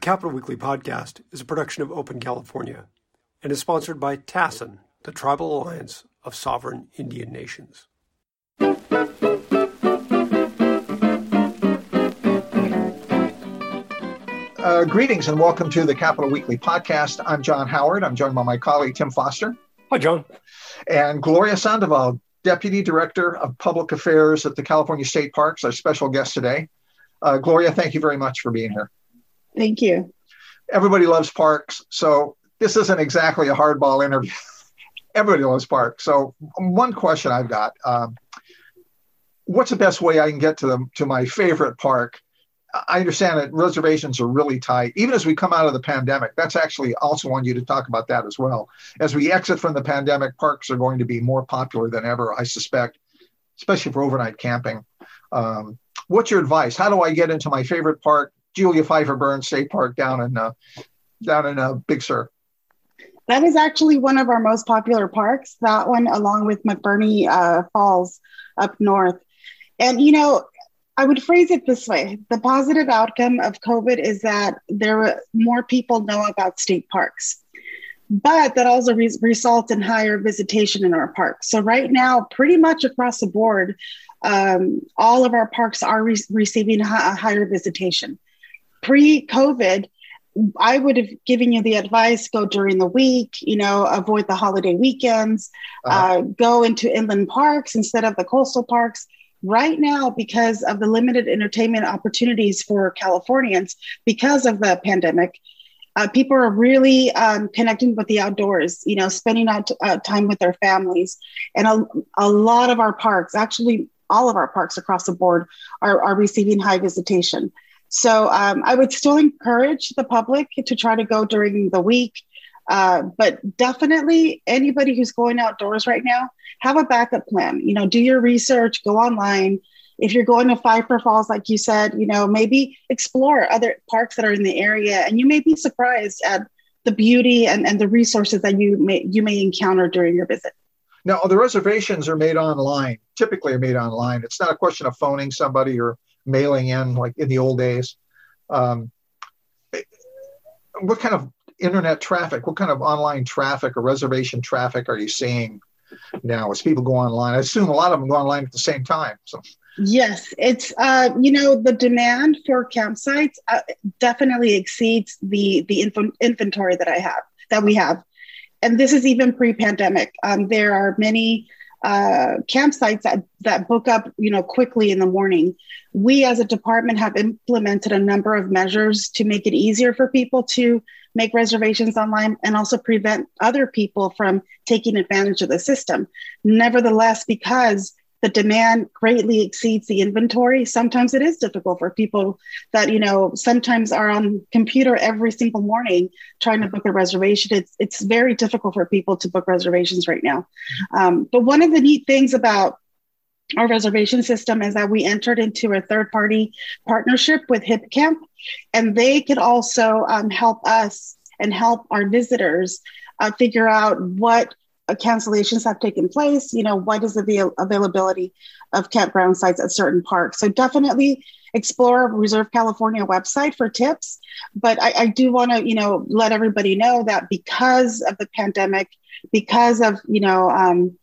The Capitol Weekly podcast is a production of Open California and is sponsored by TASIN, the Tribal Alliance of Sovereign Indian Nations. Uh, greetings and welcome to the Capitol Weekly podcast. I'm John Howard. I'm joined by my colleague Tim Foster. Hi, John. And Gloria Sandoval, Deputy Director of Public Affairs at the California State Parks, our special guest today. Uh, Gloria, thank you very much for being here. Thank you. Everybody loves parks, so this isn't exactly a hardball interview. Everybody loves parks. So, one question I've got: um, What's the best way I can get to them to my favorite park? I understand that reservations are really tight, even as we come out of the pandemic. That's actually also want you to talk about that as well. As we exit from the pandemic, parks are going to be more popular than ever, I suspect, especially for overnight camping. Um, what's your advice? How do I get into my favorite park, Julia Pfeiffer Burns State Park down in uh, down in uh, Big Sur? That is actually one of our most popular parks. That one, along with McBurney uh, Falls up north. And you know, I would phrase it this way: the positive outcome of COVID is that there are more people know about state parks, but that also re- results in higher visitation in our parks. So right now, pretty much across the board, um, all of our parks are re- receiving a higher visitation. Pre-COVID, I would have given you the advice go during the week, you know, avoid the holiday weekends, uh-huh. uh, go into inland parks instead of the coastal parks. Right now, because of the limited entertainment opportunities for Californians because of the pandemic, uh, people are really um, connecting with the outdoors, you know, spending out uh, time with their families. And a, a lot of our parks, actually, all of our parks across the board, are, are receiving high visitation. So um, I would still encourage the public to try to go during the week. Uh, but definitely anybody who's going outdoors right now, have a backup plan. You know, do your research, go online. If you're going to Pfeiffer Falls, like you said, you know, maybe explore other parks that are in the area, and you may be surprised at the beauty and, and the resources that you may you may encounter during your visit. Now, the reservations are made online. Typically, are made online. It's not a question of phoning somebody or mailing in like in the old days. Um, what kind of internet traffic, what kind of online traffic or reservation traffic are you seeing now as people go online? I assume a lot of them go online at the same time. So. Yes, it's uh, you know the demand for campsites uh, definitely exceeds the the inf- inventory that I have that we have, and this is even pre-pandemic. Um, there are many uh, campsites that, that book up you know quickly in the morning. We as a department have implemented a number of measures to make it easier for people to make reservations online and also prevent other people from taking advantage of the system. Nevertheless because the demand greatly exceeds the inventory. Sometimes it is difficult for people that you know sometimes are on computer every single morning trying to book a reservation. It's it's very difficult for people to book reservations right now. Um, but one of the neat things about our reservation system is that we entered into a third party partnership with hipcamp and they could also um, help us and help our visitors uh, figure out what cancellations have taken place, you know, what is the avail- availability of campground sites at certain parks. So definitely explore Reserve California website for tips. But I, I do want to, you know, let everybody know that because of the pandemic, because of, you know, um,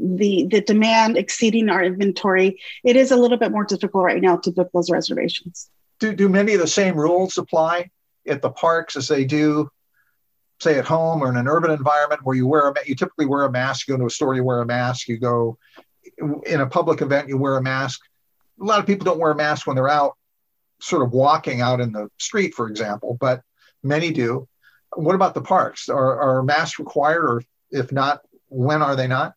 the the demand exceeding our inventory, it is a little bit more difficult right now to book those reservations. Do, do many of the same rules apply at the parks as they do say at home or in an urban environment where you wear a you typically wear a mask you go to a store you wear a mask you go in a public event you wear a mask. A lot of people don't wear a mask when they're out sort of walking out in the street for example but many do. What about the parks? Are, are masks required or if not when are they not?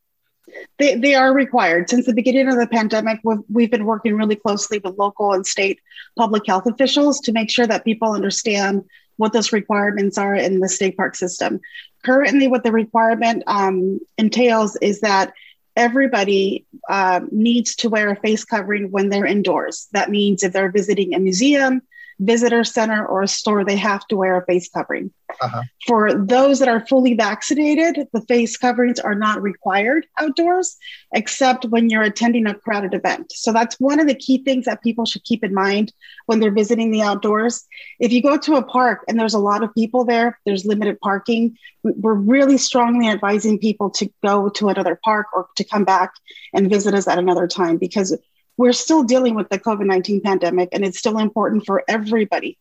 They, they are required. Since the beginning of the pandemic, we've, we've been working really closely with local and state public health officials to make sure that people understand what those requirements are in the state park system. Currently, what the requirement um, entails is that everybody uh, needs to wear a face covering when they're indoors. That means if they're visiting a museum, visitor center or a store, they have to wear a face covering. Uh-huh. For those that are fully vaccinated, the face coverings are not required outdoors, except when you're attending a crowded event. So that's one of the key things that people should keep in mind when they're visiting the outdoors. If you go to a park and there's a lot of people there, there's limited parking, we're really strongly advising people to go to another park or to come back and visit us at another time because we're still dealing with the COVID 19 pandemic, and it's still important for everybody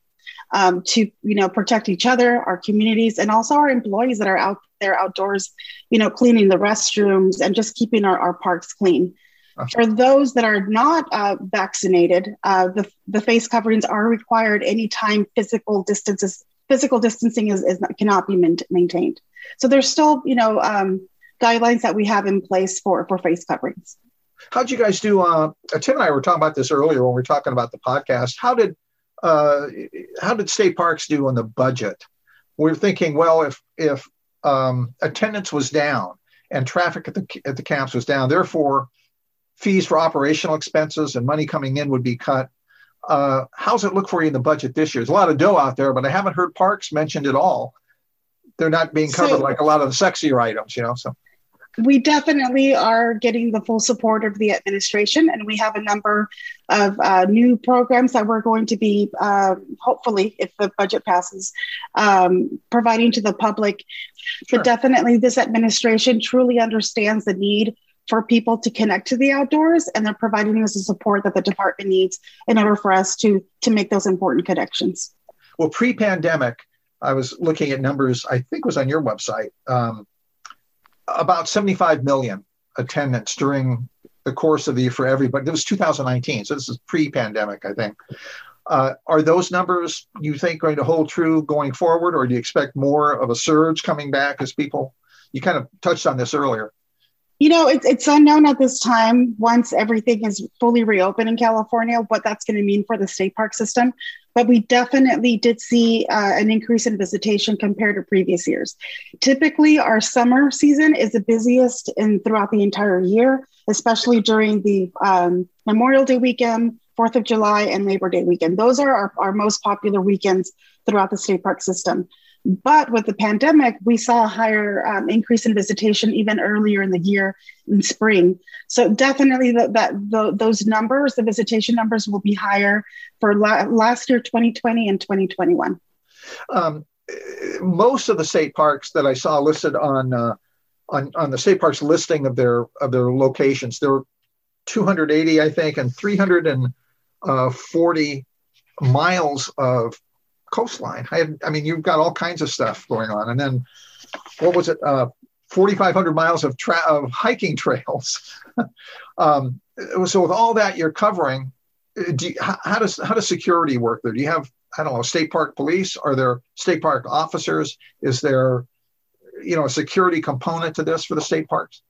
um, to you know protect each other, our communities, and also our employees that are out there outdoors, you know, cleaning the restrooms and just keeping our, our parks clean. For those that are not uh, vaccinated, uh, the, the face coverings are required anytime physical distances physical distancing is, is not, cannot be maintained. So there's still you know um, guidelines that we have in place for for face coverings. How'd you guys do? Uh, Tim and I were talking about this earlier when we were talking about the podcast. How did uh, how did state parks do on the budget? We are thinking, well, if if um, attendance was down and traffic at the at the camps was down, therefore fees for operational expenses and money coming in would be cut. Uh, how's it look for you in the budget this year? There's a lot of dough out there, but I haven't heard parks mentioned at all. They're not being covered so, like a lot of the sexier items, you know. So we definitely are getting the full support of the administration, and we have a number of uh, new programs that we're going to be, uh, hopefully, if the budget passes, um, providing to the public. Sure. But definitely, this administration truly understands the need for people to connect to the outdoors, and they're providing us the support that the department needs in order for us to to make those important connections. Well, pre-pandemic, I was looking at numbers. I think was on your website. Um, about 75 million attendance during the course of the year for everybody. It was 2019, so this is pre-pandemic, I think. Uh, are those numbers you think going to hold true going forward, or do you expect more of a surge coming back as people? You kind of touched on this earlier. You know, it's, it's unknown at this time, once everything is fully reopened in California, what that's going to mean for the state park system. But we definitely did see uh, an increase in visitation compared to previous years. Typically, our summer season is the busiest in throughout the entire year, especially during the um, Memorial Day weekend, Fourth of July, and Labor Day weekend. Those are our, our most popular weekends throughout the state park system. But with the pandemic, we saw a higher um, increase in visitation even earlier in the year in spring. So definitely the, that the, those numbers, the visitation numbers, will be higher for la- last year, 2020 and 2021. Um, most of the state parks that I saw listed on uh, on on the state parks listing of their of their locations, there were 280, I think, and 340 uh, miles of coastline. I, I mean, you've got all kinds of stuff going on. And then what was it? Uh, 4,500 miles of, tra- of hiking trails. um, so with all that you're covering, uh, do you, how, how, does how does security work there? Do you have I don't know state park police? Are there state park officers? Is there you know a security component to this for the state parks?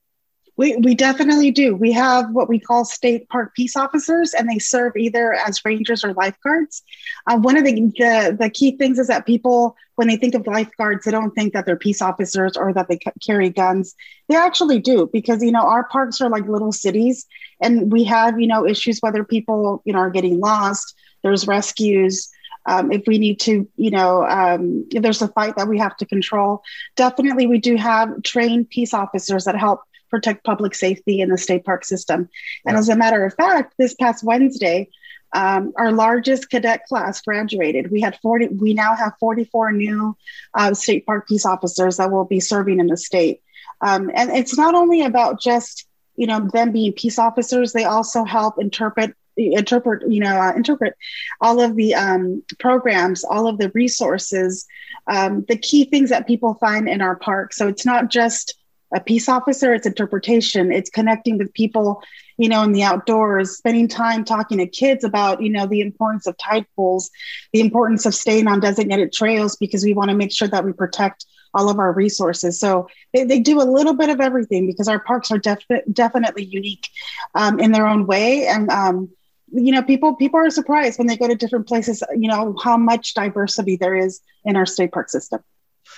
We, we definitely do. We have what we call state park peace officers, and they serve either as rangers or lifeguards. Uh, one of the, the, the key things is that people, when they think of lifeguards, they don't think that they're peace officers or that they c- carry guns. They actually do because you know our parks are like little cities, and we have you know issues whether people you know are getting lost. There's rescues. Um, if we need to, you know, um, if there's a fight that we have to control, definitely we do have trained peace officers that help protect public safety in the state park system. And as a matter of fact, this past Wednesday, um, our largest cadet class graduated. We had 40, we now have 44 new uh, state park peace officers that will be serving in the state. Um, and it's not only about just, you know, them being peace officers, they also help interpret interpret you know uh, interpret all of the um, programs all of the resources um, the key things that people find in our park so it's not just a peace officer it's interpretation it's connecting with people you know in the outdoors spending time talking to kids about you know the importance of tide pools the importance of staying on designated trails because we want to make sure that we protect all of our resources. So they, they do a little bit of everything because our parks are def- definitely unique um, in their own way. And um, you know people people are surprised when they go to different places you know how much diversity there is in our state park system.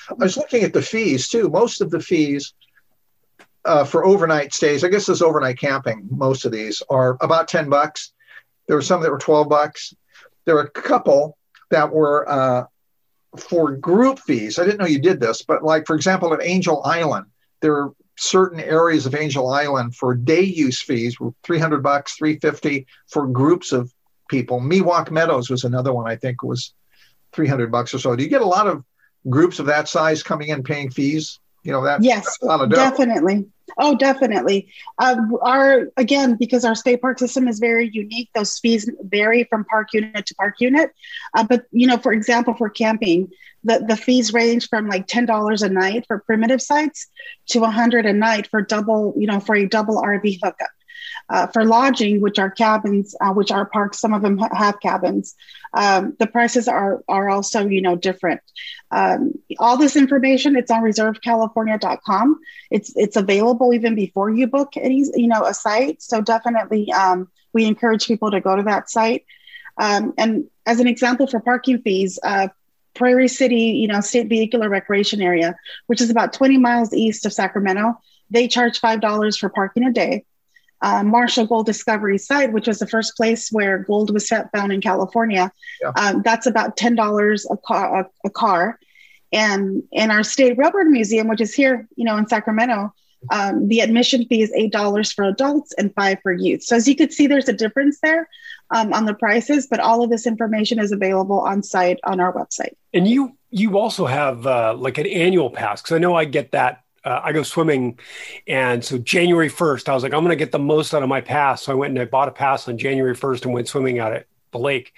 I was looking at the fees too. Most of the fees uh, for overnight stays, I guess this overnight camping, most of these are about 10 bucks. There were some that were 12 bucks. There were a couple that were uh, for group fees. I didn't know you did this, but like for example, at Angel Island, there are certain areas of Angel Island for day use fees, were 300 bucks, 350 for groups of people. Miwok Meadows was another one I think was 300 bucks or so. Do you get a lot of groups of that size coming in paying fees? You know that. Yes, definitely. Oh, definitely. Uh, our again, because our state park system is very unique, those fees vary from park unit to park unit. Uh, but you know, for example, for camping, the, the fees range from like ten dollars a night for primitive sites to a hundred a night for double, you know, for a double RV hookup. Uh, for lodging, which are cabins, uh, which are parks, some of them ha- have cabins. Um, the prices are are also you know different. Um, all this information it's on reservecalifornia.com. It's it's available even before you book any you know a site. So definitely um, we encourage people to go to that site. Um, and as an example for parking fees, uh, Prairie City, you know, State Vehicular Recreation Area, which is about 20 miles east of Sacramento, they charge $5 for parking a day uh, Marshall Gold Discovery site, which was the first place where gold was found in California. Yeah. Um, that's about ten dollars a car. A, a, car, and in our state railroad museum, which is here, you know, in Sacramento, um, the admission fee is eight dollars for adults and five for youth. So as you could see, there's a difference there um, on the prices, but all of this information is available on site on our website. And you you also have uh, like an annual pass because I know I get that uh, I go swimming. And so January 1st, I was like, I'm going to get the most out of my pass. So I went and I bought a pass on January 1st and went swimming out at the lake.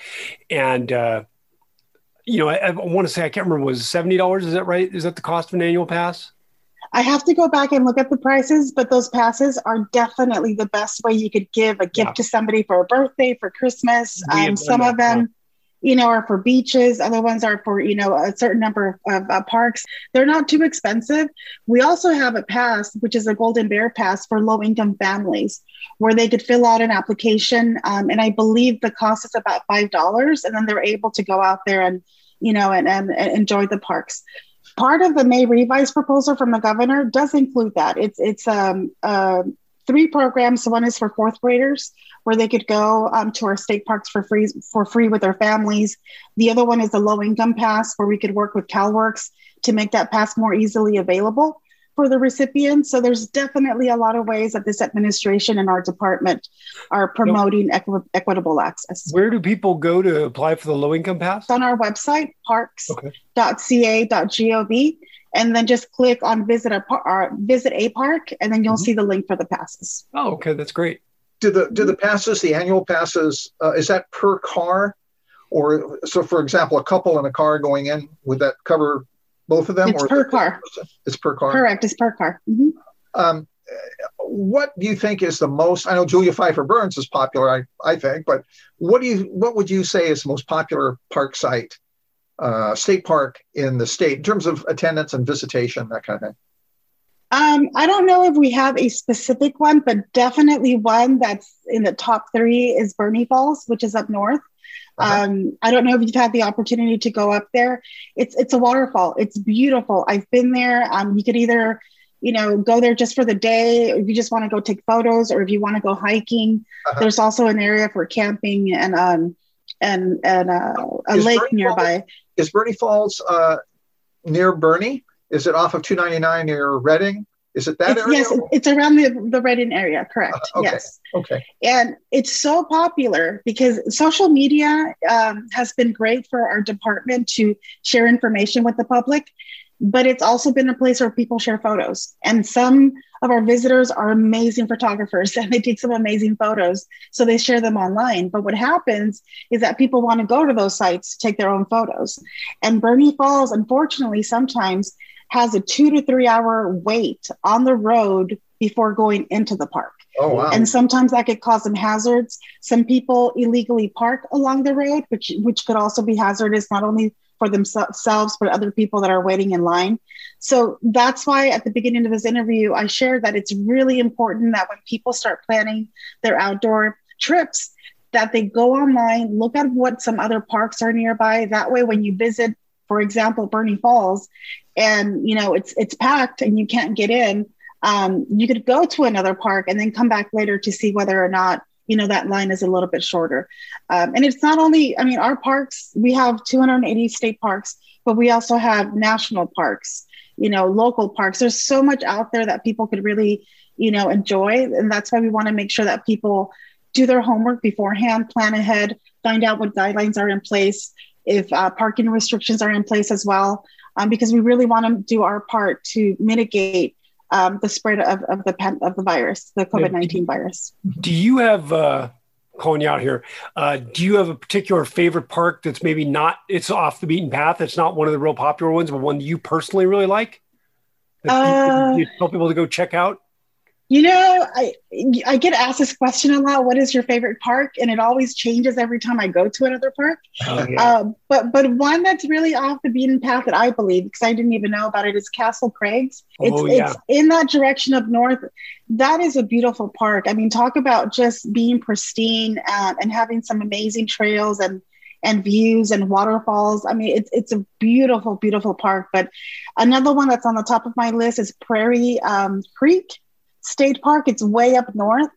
And, uh, you know, I, I want to say, I can't remember, was $70? Is that right? Is that the cost of an annual pass? I have to go back and look at the prices, but those passes are definitely the best way you could give a gift yeah. to somebody for a birthday, for Christmas. Um, some of them, you know, are for beaches. Other ones are for, you know, a certain number of uh, parks. They're not too expensive. We also have a pass, which is a Golden Bear Pass for low income families, where they could fill out an application. Um, and I believe the cost is about $5. And then they're able to go out there and, you know, and, and, and enjoy the parks. Part of the May revise proposal from the governor does include that. It's, it's um, uh, three programs. One is for fourth graders, where they could go um, to our state parks for free for free with their families. The other one is a low income pass, where we could work with CalWORKs to make that pass more easily available for the recipients. So there's definitely a lot of ways that this administration and our department are promoting equi- equitable access. Where do people go to apply for the low income pass? on our website, parks.ca.gov and then just click on visit a par- visit a park, and then you'll mm-hmm. see the link for the passes. Oh, okay, that's great. Do the do the passes, the annual passes, uh, is that per car, or so? For example, a couple in a car going in would that cover both of them? It's per car. It's per car. Correct. It's per car. Mm-hmm. Um, what do you think is the most? I know Julia Pfeiffer Burns is popular, I, I think, but what do you what would you say is the most popular park site uh, state park in the state in terms of attendance and visitation, that kind of thing? Um, I don't know if we have a specific one, but definitely one that's in the top three is Burney Falls, which is up north. Uh-huh. Um, I don't know if you've had the opportunity to go up there. It's it's a waterfall. It's beautiful. I've been there. Um, you could either, you know, go there just for the day, if you just want to go take photos, or if you want to go hiking. Uh-huh. There's also an area for camping and um and and uh, a is lake Bernie nearby. Falls, is Burney Falls uh, near Burney? Is it off of 299 near Redding? Is it that it's, area? Yes, it's around the, the Redding area, correct. Uh, okay. Yes. Okay. And it's so popular because social media um, has been great for our department to share information with the public but it's also been a place where people share photos. And some of our visitors are amazing photographers and they take some amazing photos. So they share them online. But what happens is that people want to go to those sites to take their own photos. And Burney Falls, unfortunately, sometimes has a two to three hour wait on the road before going into the park. Oh, wow. And sometimes that could cause some hazards. Some people illegally park along the road, which which could also be hazardous not only for themselves, but other people that are waiting in line. So that's why at the beginning of this interview, I shared that it's really important that when people start planning their outdoor trips, that they go online, look at what some other parks are nearby. That way, when you visit, for example, Burney Falls, and you know it's it's packed and you can't get in, um, you could go to another park and then come back later to see whether or not you know that line is a little bit shorter. Um, and it's not only, I mean, our parks we have 280 state parks, but we also have national parks, you know, local parks. There's so much out there that people could really, you know, enjoy, and that's why we want to make sure that people do their homework beforehand, plan ahead, find out what guidelines are in place, if uh, parking restrictions are in place as well, um, because we really want to do our part to mitigate um, the spread of, of the of the virus, the COVID nineteen virus. Do you have uh, calling you out here? Uh, do you have a particular favorite park that's maybe not it's off the beaten path? It's not one of the real popular ones, but one you personally really like. That uh, you, you tell people to go check out. You know, I I get asked this question a lot. What is your favorite park? And it always changes every time I go to another park. Oh, yeah. uh, but but one that's really off the beaten path that I believe, because I didn't even know about it, is Castle Crags. It's oh, yeah. it's in that direction of north. That is a beautiful park. I mean, talk about just being pristine uh, and having some amazing trails and and views and waterfalls. I mean, it's it's a beautiful, beautiful park. But another one that's on the top of my list is Prairie um, Creek State Park. It's way up north.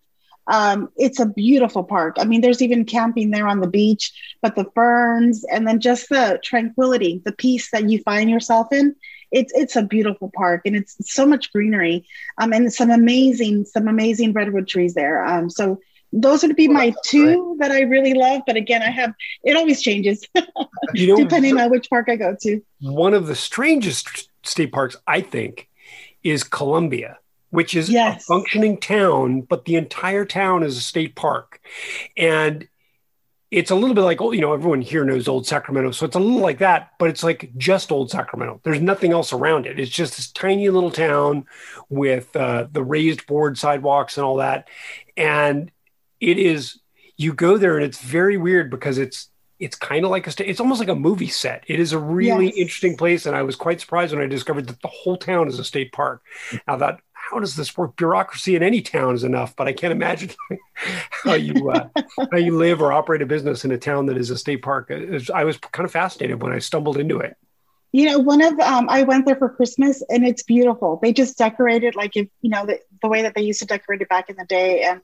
Um, it's a beautiful park. I mean, there's even camping there on the beach, but the ferns and then just the tranquility, the peace that you find yourself in. It's it's a beautiful park and it's so much greenery. Um, and some amazing some amazing redwood trees there. Um, so those would be my two that I really love. But again, I have it always changes you know, depending on which park I go to. One of the strangest state parks, I think, is Columbia which is yes. a functioning town, but the entire town is a state park. And it's a little bit like, oh, you know, everyone here knows Old Sacramento. So it's a little like that, but it's like just Old Sacramento. There's nothing else around it. It's just this tiny little town with uh, the raised board sidewalks and all that. And it is, you go there and it's very weird because it's, it's kind of like a it's almost like a movie set. It is a really yes. interesting place, and I was quite surprised when I discovered that the whole town is a state park. Now that how does this work? Bureaucracy in any town is enough, but I can't imagine how you uh, how you live or operate a business in a town that is a state park. I was kind of fascinated when I stumbled into it. You know, one of um, I went there for Christmas, and it's beautiful. They just decorated like if you know the, the way that they used to decorate it back in the day, and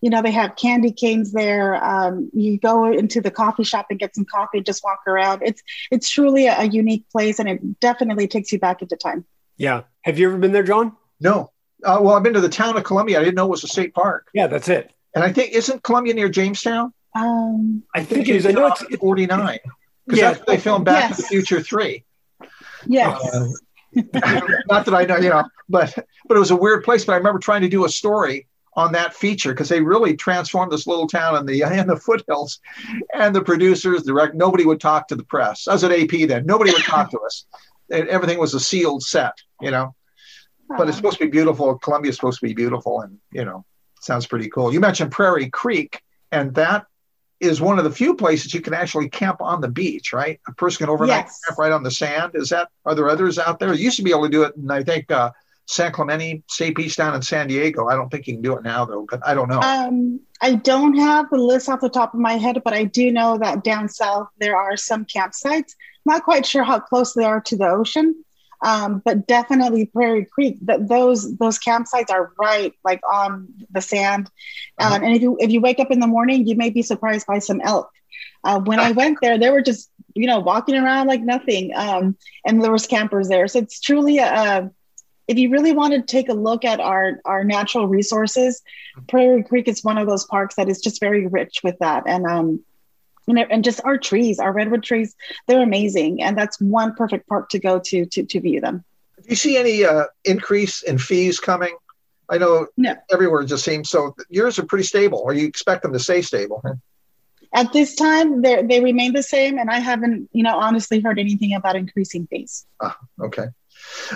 you know they have candy canes there. Um, you go into the coffee shop and get some coffee, just walk around. It's it's truly a, a unique place, and it definitely takes you back into time. Yeah. Have you ever been there, John? No. Uh, well, I've been to the town of Columbia. I didn't know it was a state park. Yeah, that's it. And I think isn't Columbia near Jamestown? Um, I think it is. I know it's forty nine because yeah. they filmed Back yes. to the Future three. Yes. Uh, not that I know, you know, but but it was a weird place. But I remember trying to do a story on that feature because they really transformed this little town in the in the foothills, and the producers, direct, nobody would talk to the press. I was at AP then. Nobody would talk to us. Everything was a sealed set, you know but it's supposed to be beautiful. Columbia's supposed to be beautiful, and you know, sounds pretty cool. You mentioned Prairie Creek, and that is one of the few places you can actually camp on the beach, right? A person can overnight yes. camp right on the sand. Is that? Are there others out there? You used to be able to do it, and I think uh, San Clemente State Beach down in San Diego. I don't think you can do it now though, but I don't know. Um, I don't have the list off the top of my head, but I do know that down south there are some campsites. Not quite sure how close they are to the ocean, um, but definitely Prairie Creek. That those those campsites are right like on the sand, um, uh-huh. and if you if you wake up in the morning, you may be surprised by some elk. Uh, when I went there, they were just you know walking around like nothing, um, and there was campers there. So it's truly a, a if you really want to take a look at our our natural resources, Prairie Creek is one of those parks that is just very rich with that, and um, and, and just our trees, our redwood trees, they're amazing. And that's one perfect park to go to to, to view them. Do you see any uh, increase in fees coming? I know no. everywhere just seems so. Yours are pretty stable, or you expect them to stay stable? At this time, they they remain the same, and I haven't, you know, honestly heard anything about increasing fees. Ah, okay.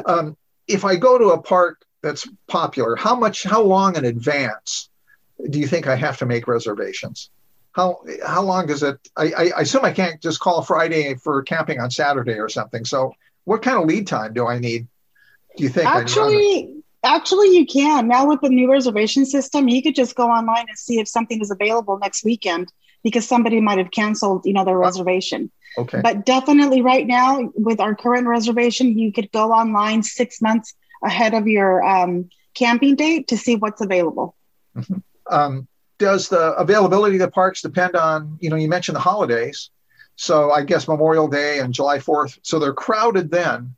Um, if I go to a park that's popular, how much, how long in advance do you think I have to make reservations? How how long does it? I, I assume I can't just call Friday for camping on Saturday or something. So, what kind of lead time do I need? Do you think? Actually, actually, you can now with the new reservation system. You could just go online and see if something is available next weekend because somebody might have canceled, you know, their reservation. Okay. But definitely, right now with our current reservation, you could go online six months ahead of your um, camping date to see what's available. Mm-hmm. Um, does the availability of the parks depend on, you know, you mentioned the holidays. So I guess Memorial Day and July 4th. So they're crowded then.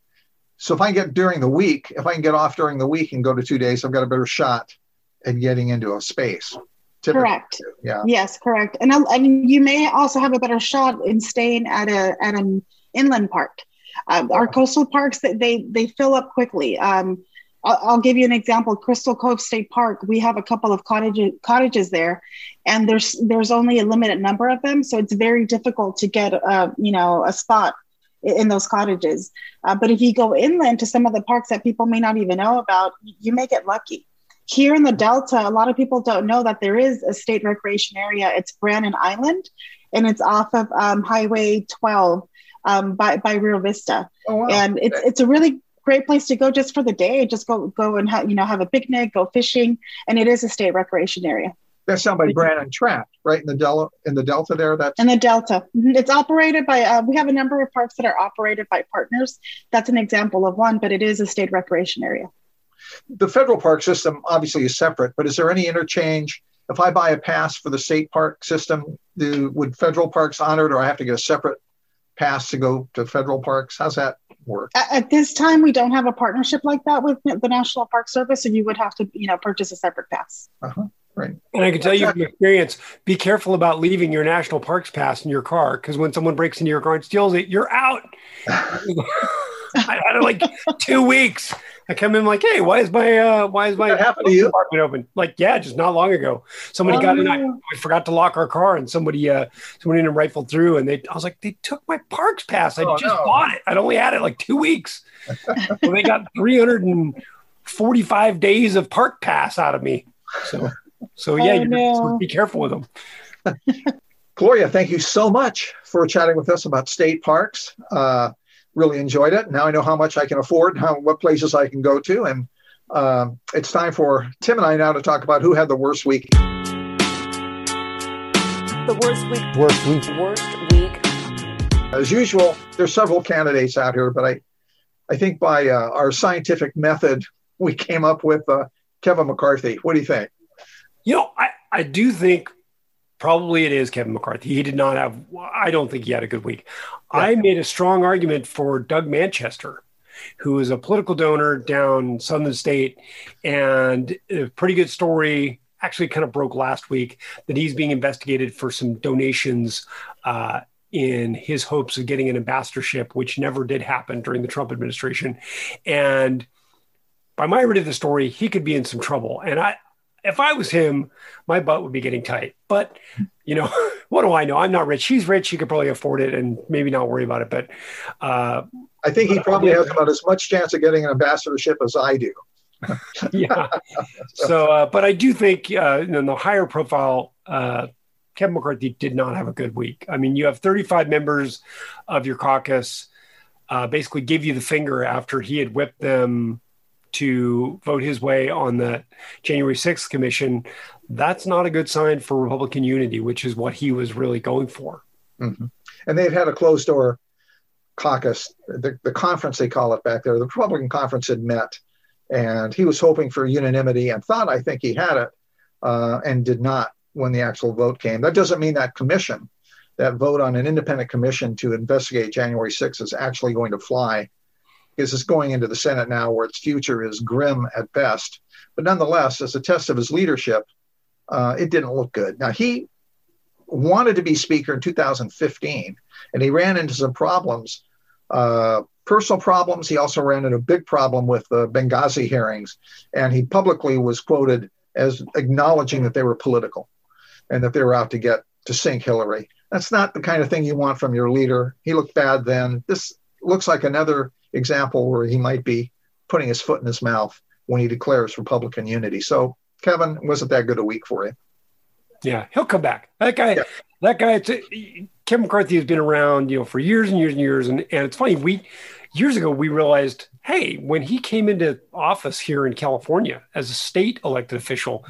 So if I get during the week, if I can get off during the week and go to two days, I've got a better shot at getting into a space. Typically. Correct. Yeah. Yes, correct. And mean, you may also have a better shot in staying at a at an inland park. Um, our coastal parks that they they fill up quickly. Um, I'll, I'll, give you an example. Crystal Cove State Park. We have a couple of cottages cottages there, and there's there's only a limited number of them, so it's very difficult to get a uh, you know a spot in those cottages. Uh, but if you go inland to some of the parks that people may not even know about, you may get lucky. Here in the Delta, a lot of people don't know that there is a state recreation area. It's Brannan Island, and it's off of um, Highway 12 um, by, by Rio Vista. Oh, wow. And it's, it's a really great place to go just for the day. Just go go and ha- you know have a picnic, go fishing, and it is a state recreation area. That's down by Brannan Tract, right in the Delta in the Delta there. That's in the Delta. Mm-hmm. It's operated by. Uh, we have a number of parks that are operated by partners. That's an example of one, but it is a state recreation area. The federal park system obviously is separate, but is there any interchange? If I buy a pass for the state park system, do would federal parks honor it, or I have to get a separate pass to go to federal parks? How's that work? At this time, we don't have a partnership like that with the National Park Service, and you would have to, you know, purchase a separate pass. Uh-huh. Right. And I can tell you from experience, be careful about leaving your national parks pass in your car because when someone breaks into your car and steals it, you're out. I had it like two weeks. I come in like, hey, why is my uh, why is my happened to you? apartment open? Like, yeah, just not long ago. Somebody got in. I, I, forgot to lock our car, and somebody uh somebody in and rifled through, and they I was like, they took my parks pass. I oh, just no. bought it. I'd only had it like two weeks. so they got three hundred and forty five days of park pass out of me. So so yeah, oh, no. be careful with them. Gloria, thank you so much for chatting with us about state parks. Uh, really enjoyed it. Now I know how much I can afford, how what places I can go to, and um, it's time for Tim and I now to talk about who had the worst week. The worst week. Worst week. Worst week. As usual, there's several candidates out here, but I, I think by uh, our scientific method, we came up with uh, Kevin McCarthy. What do you think? You know, I, I do think probably it is Kevin McCarthy. He did not have, I don't think he had a good week. Yeah. I made a strong argument for Doug Manchester, who is a political donor down Southern State and a pretty good story. Actually, kind of broke last week that he's being investigated for some donations uh, in his hopes of getting an ambassadorship, which never did happen during the Trump administration. And by my read of the story, he could be in some trouble. And I, if I was him, my butt would be getting tight. But you know, what do I know? I'm not rich. He's rich. He could probably afford it and maybe not worry about it. But uh, I think he probably has about as much chance of getting an ambassadorship as I do. yeah. So, uh, but I do think uh, in the higher profile, uh, Kevin McCarthy did not have a good week. I mean, you have 35 members of your caucus uh, basically give you the finger after he had whipped them to vote his way on the January 6th commission, that's not a good sign for Republican unity, which is what he was really going for. Mm-hmm. And they've had a closed door caucus, the, the conference they call it back there. The Republican conference had met, and he was hoping for unanimity and thought, I think he had it, uh, and did not when the actual vote came. That doesn't mean that commission, that vote on an independent commission to investigate January 6th is actually going to fly because it's going into the Senate now where its future is grim at best. But nonetheless, as a test of his leadership, uh, it didn't look good. Now, he wanted to be Speaker in 2015, and he ran into some problems, uh, personal problems. He also ran into a big problem with the Benghazi hearings, and he publicly was quoted as acknowledging that they were political and that they were out to get to sink Hillary. That's not the kind of thing you want from your leader. He looked bad then. This looks like another example where he might be putting his foot in his mouth when he declares Republican unity. So, Kevin, wasn't that good a week for you? Yeah, he'll come back. That guy, yeah. that guy, Kevin McCarthy has been around, you know, for years and years and years. And, and it's funny, we years ago we realized hey, when he came into office here in California as a state elected official,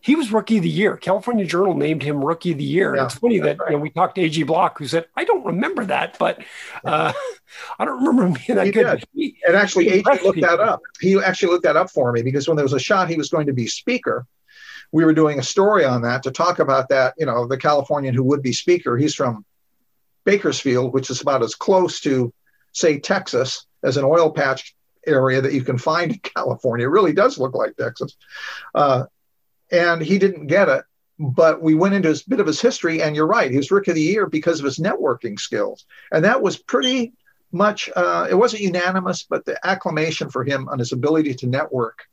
he was rookie of the year. California Journal named him rookie of the year. Yeah, it's funny that right. you know, we talked to AG Block, who said, I don't remember that, but uh, I don't remember him being that he good. He, and actually, AG looked that up. He actually looked that up for me because when there was a shot he was going to be speaker, we were doing a story on that to talk about that. You know, the Californian who would be speaker, he's from Bakersfield, which is about as close to, say, Texas as an oil patch area that you can find in California. It really does look like Texas. Uh, and he didn't get it. But we went into a bit of his history, and you're right, he was Rick of the Year because of his networking skills. And that was pretty much, uh, it wasn't unanimous, but the acclamation for him on his ability to network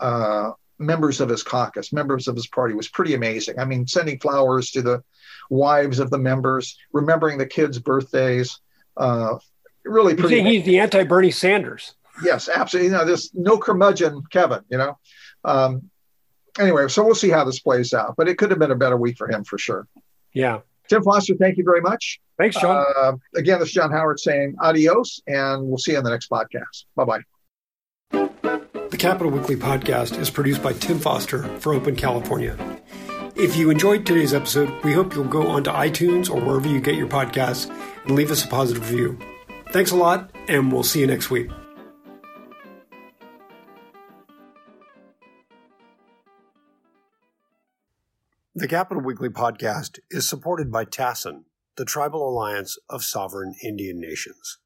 uh, members of his caucus, members of his party was pretty amazing. I mean, sending flowers to the wives of the members, remembering the kids' birthdays. Uh, really You think he's the anti Bernie Sanders? yes, absolutely. You know, this no curmudgeon, Kevin. You know. Um, anyway, so we'll see how this plays out, but it could have been a better week for him for sure. Yeah. Tim Foster, thank you very much. Thanks, John. Uh, again, this is John Howard saying adios, and we'll see you on the next podcast. Bye bye. The Capitol Weekly podcast is produced by Tim Foster for Open California. If you enjoyed today's episode, we hope you'll go onto iTunes or wherever you get your podcasts and leave us a positive review. Thanks a lot, and we'll see you next week. The Capitol Weekly podcast is supported by TASIN, the Tribal Alliance of Sovereign Indian Nations.